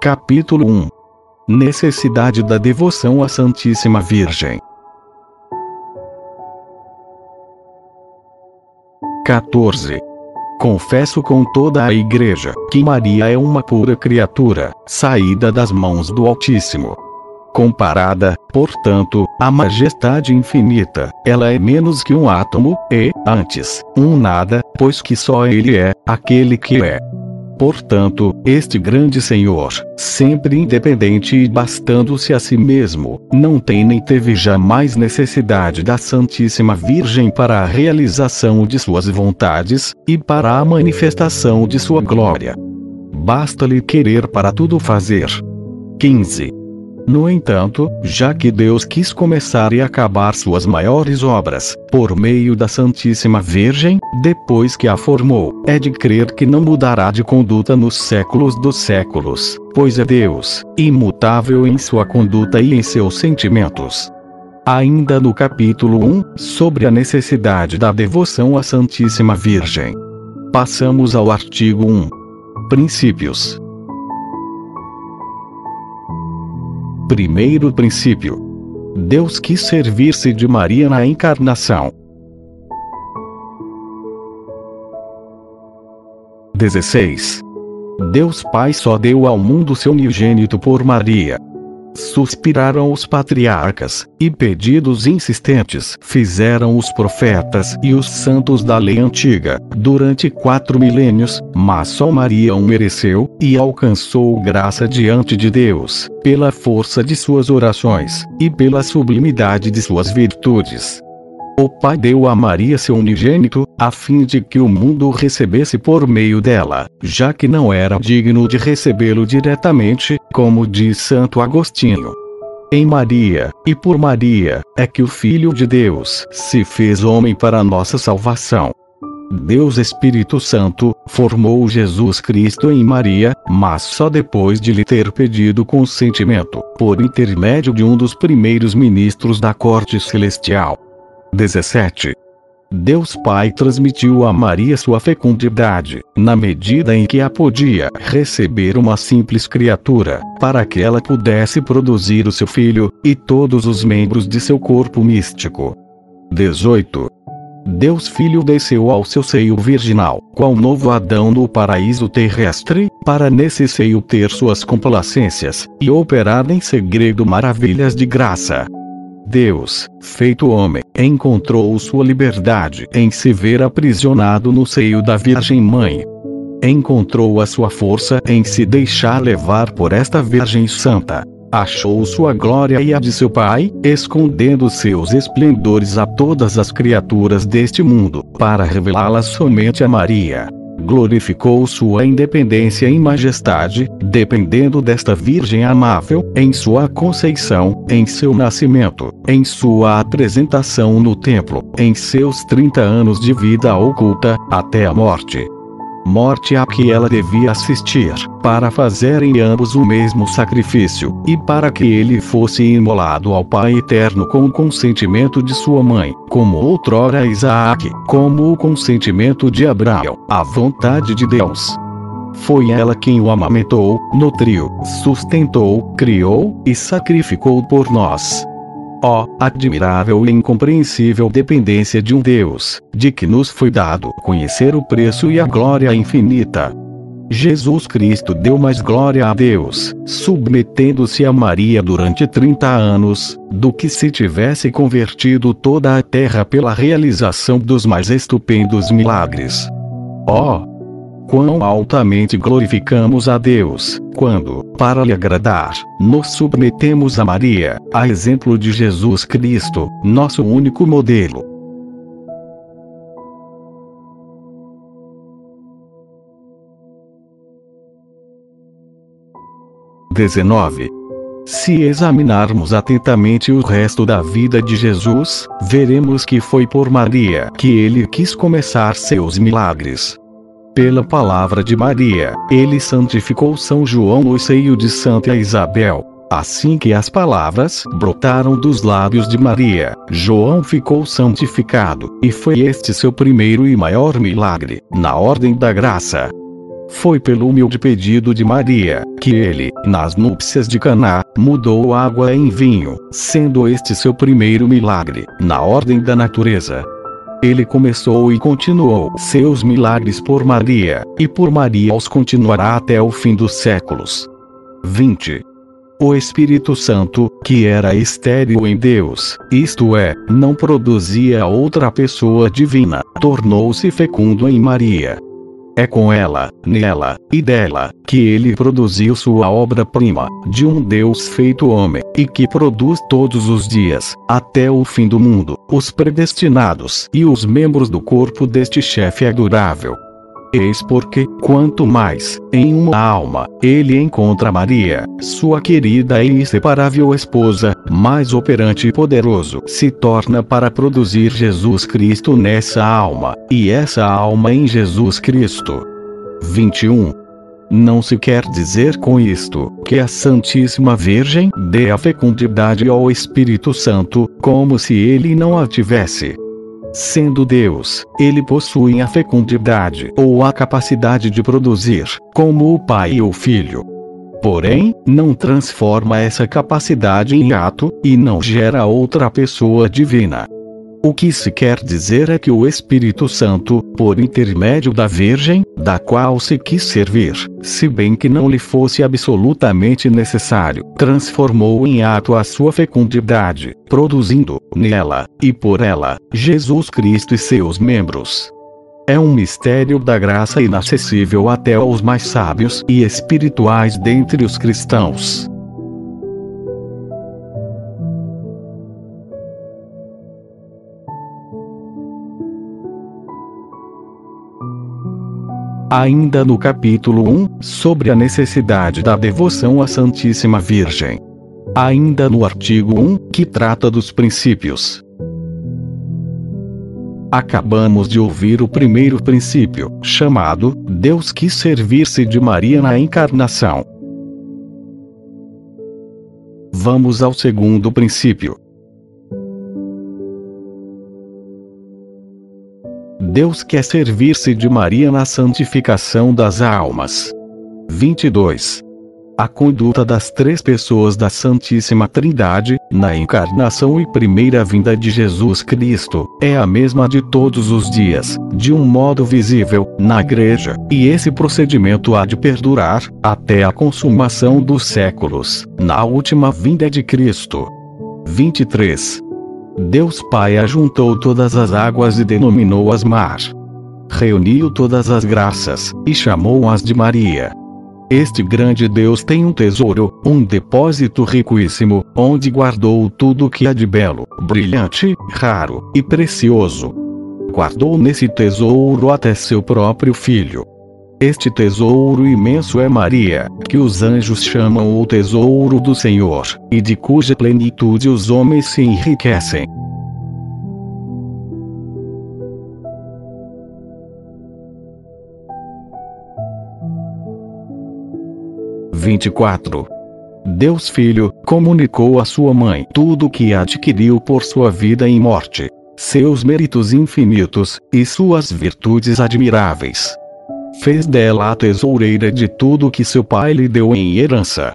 Capítulo 1 Necessidade da devoção à Santíssima Virgem. 14. Confesso com toda a Igreja que Maria é uma pura criatura, saída das mãos do Altíssimo. Comparada, portanto, à majestade infinita, ela é menos que um átomo, e, antes, um nada, pois que só Ele é, aquele que é. Portanto, este grande Senhor, sempre independente e bastando-se a si mesmo, não tem nem teve jamais necessidade da Santíssima Virgem para a realização de suas vontades, e para a manifestação de sua glória. Basta-lhe querer para tudo fazer. 15. No entanto, já que Deus quis começar e acabar suas maiores obras, por meio da Santíssima Virgem, depois que a formou, é de crer que não mudará de conduta nos séculos dos séculos, pois é Deus, imutável em sua conduta e em seus sentimentos. Ainda no capítulo 1, sobre a necessidade da devoção à Santíssima Virgem. Passamos ao artigo 1. Princípios. Primeiro princípio. Deus quis servir-se de Maria na encarnação. 16. Deus Pai só deu ao mundo seu unigênito por Maria. Suspiraram os patriarcas, e pedidos insistentes fizeram os profetas e os santos da lei antiga, durante quatro milênios, mas só Maria o mereceu, e alcançou graça diante de Deus, pela força de suas orações, e pela sublimidade de suas virtudes. O Pai deu a Maria seu unigênito, a fim de que o mundo recebesse por meio dela, já que não era digno de recebê-lo diretamente, como diz Santo Agostinho. Em Maria, e por Maria, é que o Filho de Deus se fez homem para nossa salvação. Deus Espírito Santo formou Jesus Cristo em Maria, mas só depois de lhe ter pedido consentimento, por intermédio de um dos primeiros ministros da corte celestial. 17. Deus Pai transmitiu a Maria sua fecundidade, na medida em que a podia receber uma simples criatura, para que ela pudesse produzir o seu filho, e todos os membros de seu corpo místico. 18. Deus Filho desceu ao seu seio virginal, qual novo Adão no paraíso terrestre, para nesse seio ter suas complacências, e operar em segredo maravilhas de graça. Deus, feito homem, encontrou sua liberdade em se ver aprisionado no seio da Virgem Mãe. Encontrou a sua força em se deixar levar por esta Virgem Santa. Achou sua glória e a de seu Pai, escondendo seus esplendores a todas as criaturas deste mundo, para revelá-las somente a Maria glorificou sua independência e majestade, dependendo desta Virgem amável, em sua conceição, em seu nascimento, em sua apresentação no templo, em seus 30 anos de vida oculta, até a morte morte a que ela devia assistir, para fazerem ambos o mesmo sacrifício, e para que ele fosse imolado ao Pai Eterno com o consentimento de sua mãe, como outrora Isaac, como o consentimento de Abraão, a vontade de Deus. Foi ela quem o amamentou, nutriu, sustentou, criou e sacrificou por nós. Ó, oh, admirável e incompreensível dependência de um Deus, de que nos foi dado conhecer o preço e a glória infinita. Jesus Cristo deu mais glória a Deus, submetendo-se a Maria durante 30 anos, do que se tivesse convertido toda a terra pela realização dos mais estupendos milagres. Ó, oh, quão altamente glorificamos a Deus, quando, para lhe agradar, nos submetemos a Maria, a exemplo de Jesus Cristo, nosso único modelo. Dezenove. Se examinarmos atentamente o resto da vida de Jesus, veremos que foi por Maria que ele quis começar seus milagres pela palavra de Maria, ele santificou São João no seio de Santa Isabel. Assim que as palavras brotaram dos lábios de Maria, João ficou santificado, e foi este seu primeiro e maior milagre, na ordem da graça. Foi pelo humilde pedido de Maria, que ele, nas núpcias de Caná, mudou água em vinho, sendo este seu primeiro milagre, na ordem da natureza. Ele começou e continuou seus milagres por Maria, e por Maria os continuará até o fim dos séculos. 20. O Espírito Santo, que era estéril em Deus, isto é, não produzia outra pessoa divina, tornou-se fecundo em Maria. É com ela, nela, e dela, que ele produziu sua obra-prima, de um Deus feito homem, e que produz todos os dias, até o fim do mundo, os predestinados e os membros do corpo deste chefe adorável. Eis porque, quanto mais, em uma alma, ele encontra Maria, sua querida e inseparável esposa, mais operante e poderoso se torna para produzir Jesus Cristo nessa alma, e essa alma em Jesus Cristo. 21. Não se quer dizer com isto que a Santíssima Virgem dê a fecundidade ao Espírito Santo, como se ele não a tivesse. Sendo Deus, ele possui a fecundidade ou a capacidade de produzir, como o Pai e o Filho. Porém, não transforma essa capacidade em ato, e não gera outra pessoa divina. O que se quer dizer é que o Espírito Santo, por intermédio da Virgem, da qual se quis servir, se bem que não lhe fosse absolutamente necessário, transformou em ato a sua fecundidade, produzindo, nela, e por ela, Jesus Cristo e seus membros. É um mistério da graça inacessível até aos mais sábios e espirituais dentre os cristãos. Ainda no capítulo 1, sobre a necessidade da devoção à Santíssima Virgem. Ainda no artigo 1, que trata dos princípios. Acabamos de ouvir o primeiro princípio, chamado Deus quis servir-se de Maria na encarnação. Vamos ao segundo princípio. Deus quer servir-se de Maria na santificação das almas. 22. A conduta das três pessoas da Santíssima Trindade, na encarnação e primeira vinda de Jesus Cristo, é a mesma de todos os dias, de um modo visível, na Igreja, e esse procedimento há de perdurar, até a consumação dos séculos, na última vinda de Cristo. 23. Deus Pai ajuntou todas as águas e denominou-as mar. Reuniu todas as graças, e chamou-as de Maria. Este grande Deus tem um tesouro, um depósito riquíssimo, onde guardou tudo que há de belo, brilhante, raro e precioso. Guardou nesse tesouro até seu próprio filho. Este tesouro imenso é Maria, que os anjos chamam o tesouro do Senhor, e de cuja plenitude os homens se enriquecem. Vinte e quatro. Deus Filho comunicou à sua mãe tudo o que adquiriu por sua vida e morte, seus méritos infinitos e suas virtudes admiráveis fez dela a tesoureira de tudo que seu pai lhe deu em herança.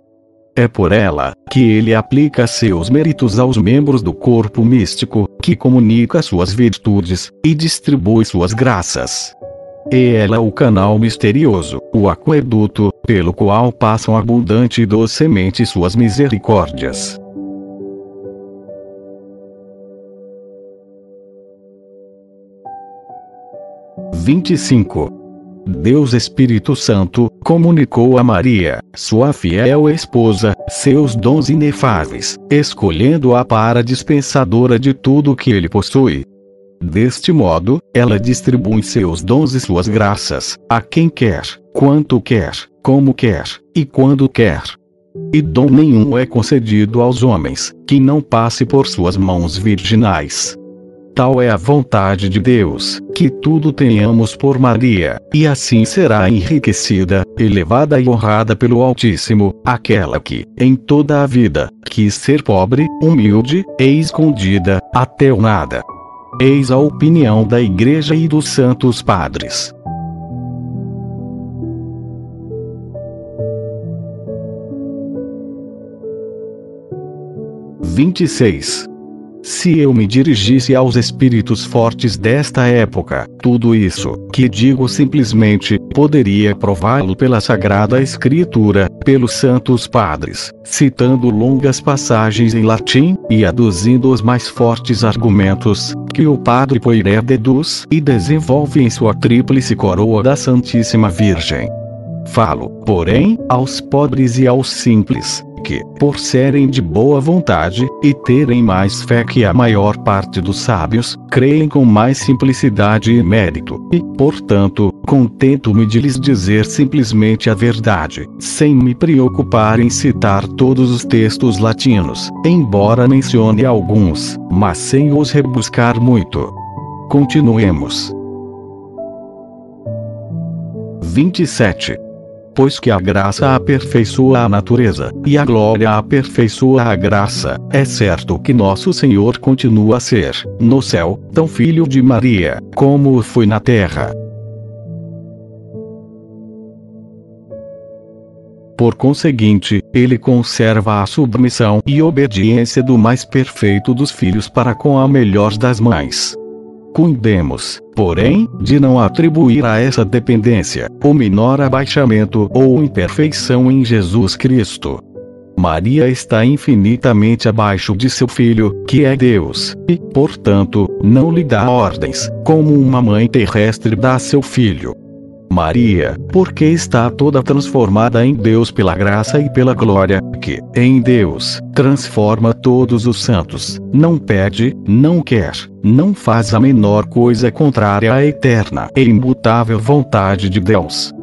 É por ela que ele aplica seus méritos aos membros do corpo místico, que comunica suas virtudes e distribui suas graças. E ela é o canal misterioso, o aqueduto, pelo qual passam abundante e docemente suas misericórdias. Vinte e cinco Deus Espírito Santo comunicou a Maria, sua fiel esposa, seus dons inefáveis, escolhendo-a para dispensadora de tudo que ele possui. Deste modo, ela distribui seus dons e suas graças a quem quer, quanto quer, como quer e quando quer. E dom nenhum é concedido aos homens que não passe por suas mãos virginais. Tal é a vontade de Deus, que tudo tenhamos por Maria, e assim será enriquecida, elevada e honrada pelo Altíssimo, aquela que, em toda a vida, quis ser pobre, humilde, e escondida, até o nada. Eis a opinião da Igreja e dos Santos Padres. Vinte e seis se eu me dirigisse aos espíritos fortes desta época, tudo isso, que digo simplesmente, poderia prová-lo pela Sagrada Escritura, pelos Santos Padres, citando longas passagens em latim, e aduzindo os mais fortes argumentos, que o Padre Poiré deduz e desenvolve em sua tríplice coroa da Santíssima Virgem. Falo, porém, aos pobres e aos simples, que, por serem de boa vontade, e terem mais fé que a maior parte dos sábios, creem com mais simplicidade e mérito, e, portanto, contento-me de lhes dizer simplesmente a verdade, sem me preocupar em citar todos os textos latinos, embora mencione alguns, mas sem os rebuscar muito. Continuemos. 27 pois que a graça aperfeiçoa a natureza, e a glória aperfeiçoa a graça, é certo que nosso Senhor continua a ser, no céu, tão filho de Maria, como o foi na terra. Por conseguinte, ele conserva a submissão e obediência do mais perfeito dos filhos para com a melhor das mães. Cuidemos, porém, de não atribuir a essa dependência o menor abaixamento ou imperfeição em Jesus Cristo. Maria está infinitamente abaixo de seu filho, que é Deus, e, portanto, não lhe dá ordens, como uma mãe terrestre dá a seu filho. Maria, porque está toda transformada em Deus pela graça e pela glória, que, em Deus, transforma todos os santos, não pede, não quer, não faz a menor coisa contrária à eterna e imutável vontade de Deus.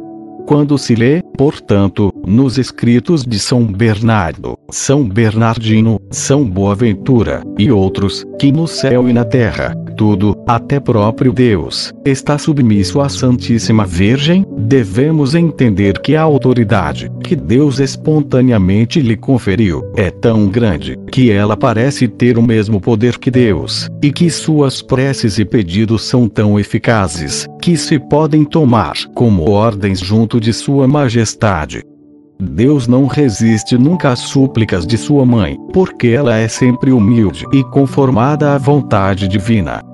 Quando se lê, portanto, nos escritos de São Bernardo, São Bernardino, São Boaventura, e outros, que no céu e na terra, tudo, até próprio Deus, está submisso à Santíssima Virgem, devemos entender que a autoridade que Deus espontaneamente lhe conferiu é tão grande que ela parece ter o mesmo poder que Deus, e que suas preces e pedidos são tão eficazes que se podem tomar como ordens junto de Sua Majestade. Deus não resiste nunca às súplicas de sua mãe, porque ela é sempre humilde e conformada à vontade divina.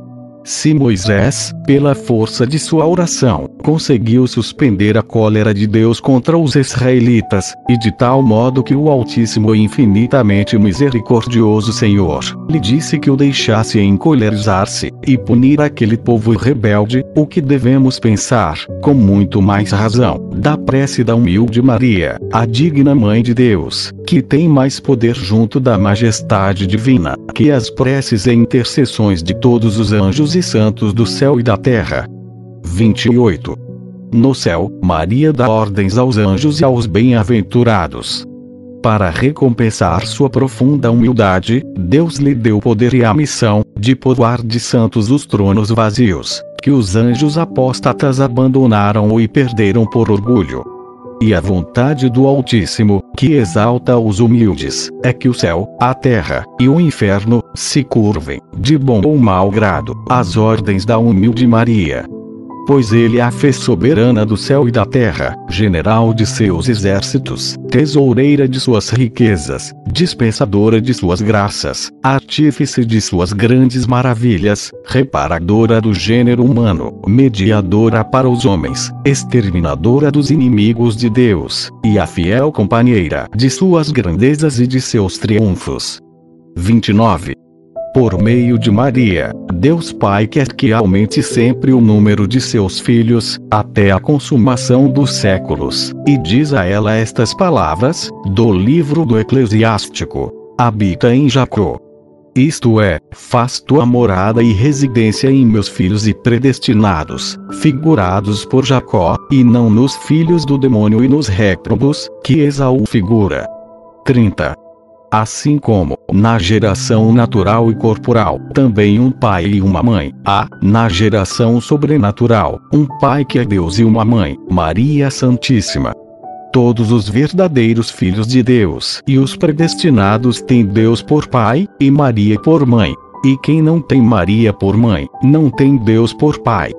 Se Moisés, pela força de sua oração, conseguiu suspender a cólera de Deus contra os israelitas, e de tal modo que o Altíssimo e infinitamente misericordioso Senhor lhe disse que o deixasse encolerizar-se e punir aquele povo rebelde, o que devemos pensar, com muito mais razão, da prece da humilde Maria, a digna Mãe de Deus, que tem mais poder junto da majestade divina, que as preces e intercessões de todos os anjos e santos do céu e da terra. 28. No céu, Maria dá ordens aos anjos e aos bem-aventurados. Para recompensar sua profunda humildade, Deus lhe deu poder e a missão de povoar de santos os tronos vazios, que os anjos apóstatas abandonaram e perderam por orgulho. E a vontade do Altíssimo, que exalta os humildes, é que o céu, a terra e o inferno se curvem, de bom ou mau grado, às ordens da humilde Maria pois ele a fez soberana do céu e da terra, general de seus exércitos, tesoureira de suas riquezas, dispensadora de suas graças, artífice de suas grandes maravilhas, reparadora do gênero humano, mediadora para os homens, exterminadora dos inimigos de Deus, e a fiel companheira de suas grandezas e de seus triunfos. 29 por meio de Maria, Deus Pai quer que aumente sempre o número de seus filhos, até a consumação dos séculos, e diz a ela estas palavras, do livro do Eclesiástico: Habita em Jacó. Isto é, faz tua morada e residência em meus filhos e predestinados, figurados por Jacó, e não nos filhos do demônio e nos réprobos, que Esaú figura. 30. Assim como, na geração natural e corporal, também um pai e uma mãe. Há, na geração sobrenatural, um pai que é Deus e uma mãe, Maria Santíssima. Todos os verdadeiros filhos de Deus e os predestinados têm Deus por pai, e Maria por mãe. E quem não tem Maria por mãe, não tem Deus por pai.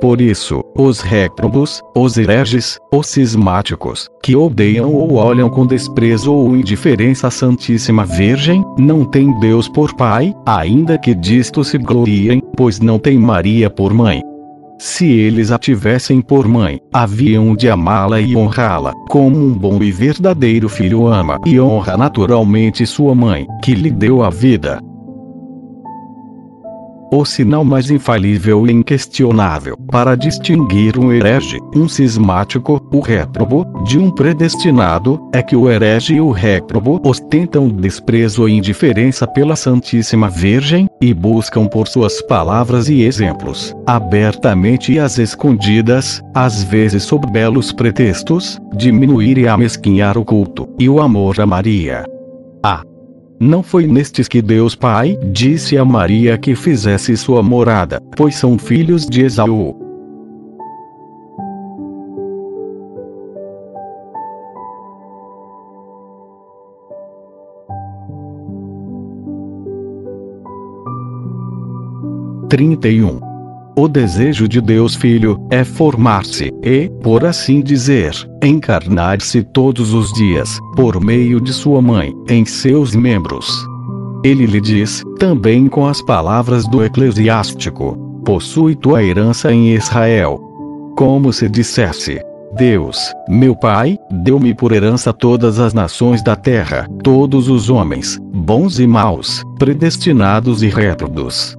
Por isso, os réprobos, os hereges, os cismáticos, que odeiam ou olham com desprezo ou indiferença a Santíssima Virgem, não têm Deus por Pai, ainda que disto se gloriem, pois não têm Maria por mãe. Se eles a tivessem por mãe, haviam de amá-la e honrá-la, como um bom e verdadeiro filho ama e honra naturalmente sua mãe, que lhe deu a vida o sinal mais infalível e inquestionável para distinguir um herege, um cismático, o réprobo, de um predestinado, é que o herege e o réprobo ostentam desprezo e indiferença pela Santíssima Virgem, e buscam por suas palavras e exemplos, abertamente e às escondidas, às vezes sob belos pretextos, diminuir e amesquinhar o culto e o amor a Maria. Não foi nestes que Deus Pai disse a Maria que fizesse sua morada, pois são filhos de Esaú. Trinta e um o desejo de Deus Filho é formar-se e, por assim dizer, encarnar-se todos os dias, por meio de sua mãe, em seus membros. Ele lhe diz, também com as palavras do eclesiástico: Possui tua herança em Israel. Como se dissesse: Deus, meu Pai, deu-me por herança todas as nações da terra, todos os homens, bons e maus, predestinados e réprodos.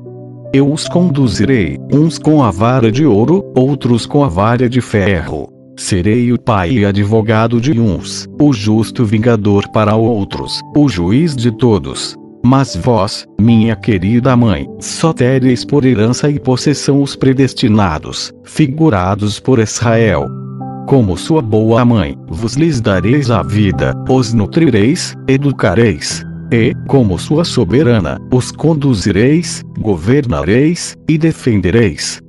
Eu os conduzirei, uns com a vara de ouro, outros com a vara de ferro. Serei o pai e advogado de uns, o justo vingador para outros, o juiz de todos. Mas vós, minha querida mãe, só tereis por herança e possessão os predestinados, figurados por Israel. Como sua boa mãe, vos lhes dareis a vida, os nutrireis, educareis, e, como sua soberana, os conduzireis, governareis e defendereis.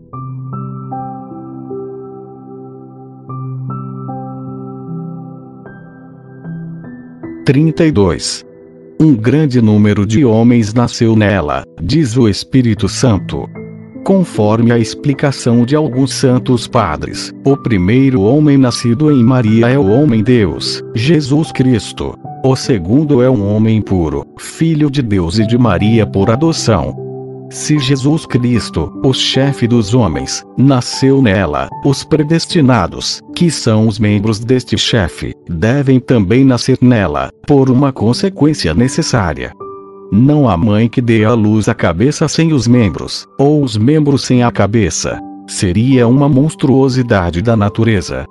Trinta e dois. Um grande número de homens nasceu nela, diz o Espírito Santo. Conforme a explicação de alguns santos padres, o primeiro homem nascido em Maria é o homem-deus, Jesus Cristo. O segundo é um homem puro, filho de Deus e de Maria por adoção. Se Jesus Cristo, o chefe dos homens, nasceu nela, os predestinados, que são os membros deste chefe, devem também nascer nela, por uma consequência necessária. Não há mãe que dê à luz a cabeça sem os membros, ou os membros sem a cabeça. Seria uma monstruosidade da natureza.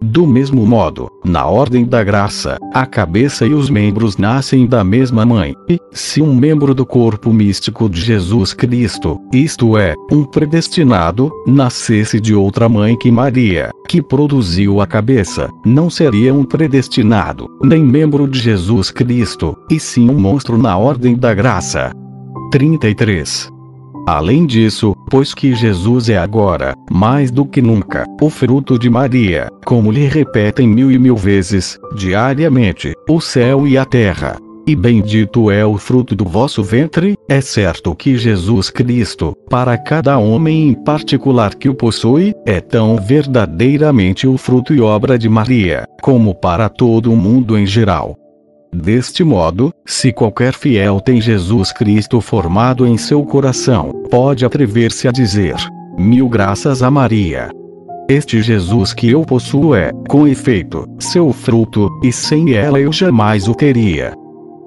Do mesmo modo, na ordem da graça, a cabeça e os membros nascem da mesma mãe, e, se um membro do corpo místico de Jesus Cristo, isto é, um predestinado, nascesse de outra mãe que Maria, que produziu a cabeça, não seria um predestinado, nem membro de Jesus Cristo, e sim um monstro na ordem da graça. 33 Além disso, pois que Jesus é agora, mais do que nunca, o fruto de Maria, como lhe repetem mil e mil vezes, diariamente, o céu e a terra. E bendito é o fruto do vosso ventre, é certo que Jesus Cristo, para cada homem em particular que o possui, é tão verdadeiramente o fruto e obra de Maria, como para todo o mundo em geral. Deste modo, se qualquer fiel tem Jesus Cristo formado em seu coração, pode atrever-se a dizer: Mil graças a Maria. Este Jesus que eu possuo é, com efeito, seu fruto, e sem ela eu jamais o teria.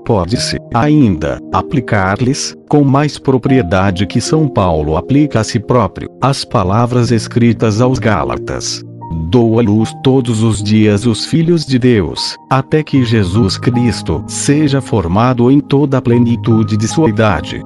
Pode-se, ainda, aplicar-lhes, com mais propriedade que São Paulo aplica a si próprio, as palavras escritas aos Gálatas. Dou à luz todos os dias os filhos de Deus, até que Jesus Cristo seja formado em toda a plenitude de sua idade.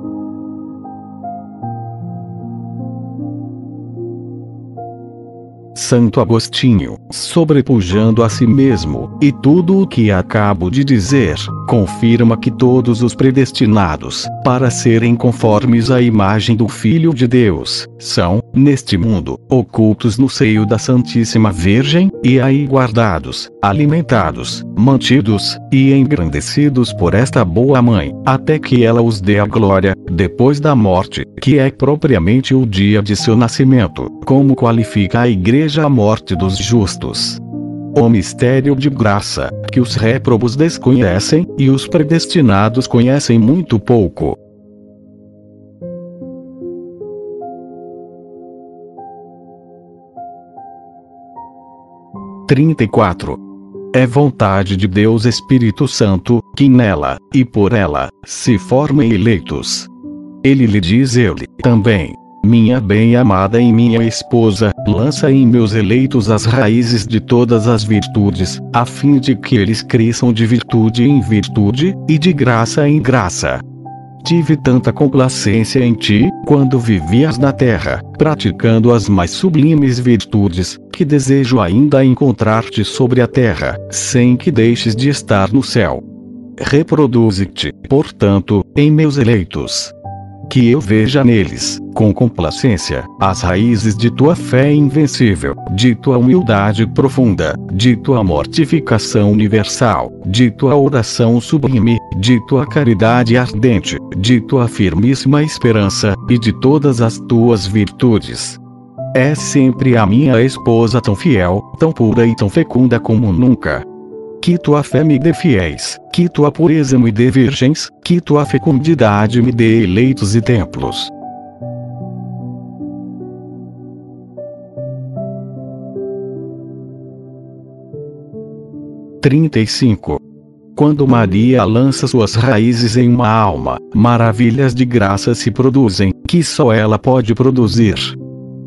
Santo Agostinho, sobrepujando a si mesmo, e tudo o que acabo de dizer, confirma que todos os predestinados, para serem conformes à imagem do Filho de Deus, são, neste mundo, ocultos no seio da Santíssima Virgem, e aí guardados, alimentados, mantidos, e engrandecidos por esta boa mãe, até que ela os dê a glória, depois da morte, que é propriamente o dia de seu nascimento, como qualifica a Igreja a morte dos justos. O mistério de graça, que os réprobos desconhecem, e os predestinados conhecem muito pouco. Trinta e quatro. É vontade de Deus Espírito Santo, que nela, e por ela, se formem eleitos. Ele lhe diz ele, também, minha bem-amada e minha esposa, lança em meus eleitos as raízes de todas as virtudes, a fim de que eles cresçam de virtude em virtude, e de graça em graça. Tive tanta complacência em ti, quando vivias na terra, praticando as mais sublimes virtudes, que desejo ainda encontrar-te sobre a terra, sem que deixes de estar no céu. Reproduze-te, portanto, em meus eleitos que eu veja neles, com complacência, as raízes de tua fé invencível, de tua humildade profunda, de tua mortificação universal, de tua oração sublime, de tua caridade ardente, de tua firmíssima esperança, e de todas as tuas virtudes. É sempre a minha esposa tão fiel, tão pura e tão fecunda como nunca que tua fé me dê fiéis, que tua pureza me dê virgens, que tua fecundidade me dê eleitos e templos. Trinta e cinco. Quando Maria lança suas raízes em uma alma, maravilhas de graça se produzem, que só ela pode produzir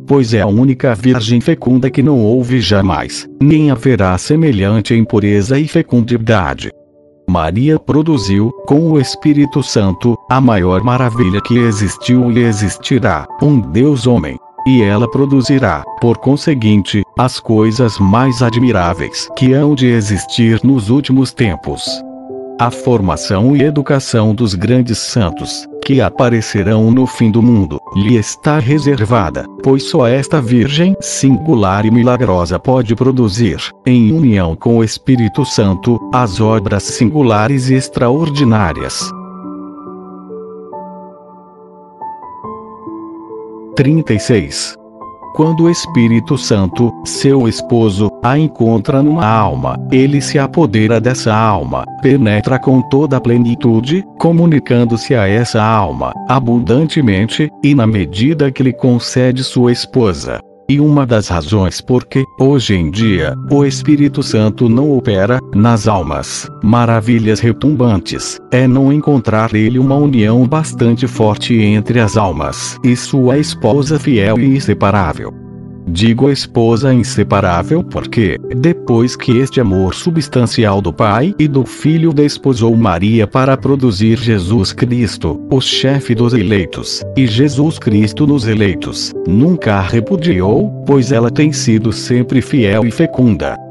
pois é a única Virgem fecunda que não houve jamais, nem haverá semelhante em pureza e fecundidade. Maria produziu, com o Espírito Santo, a maior maravilha que existiu e existirá, um Deus homem. E ela produzirá, por conseguinte, as coisas mais admiráveis que hão de existir nos últimos tempos. A formação e educação dos grandes santos, que aparecerão no fim do mundo, lhe está reservada, pois só esta Virgem singular e milagrosa pode produzir, em união com o Espírito Santo, as obras singulares e extraordinárias. 36 quando o Espírito Santo, seu esposo, a encontra numa alma, ele se apodera dessa alma, penetra com toda a plenitude, comunicando-se a essa alma, abundantemente, e na medida que lhe concede sua esposa. E uma das razões por que, hoje em dia, o Espírito Santo não opera, nas almas, maravilhas retumbantes, é não encontrar ele uma união bastante forte entre as almas e sua esposa fiel e inseparável. Digo esposa inseparável porque, depois que este amor substancial do Pai e do Filho desposou Maria para produzir Jesus Cristo, o chefe dos eleitos, e Jesus Cristo nos eleitos, nunca a repudiou, pois ela tem sido sempre fiel e fecunda.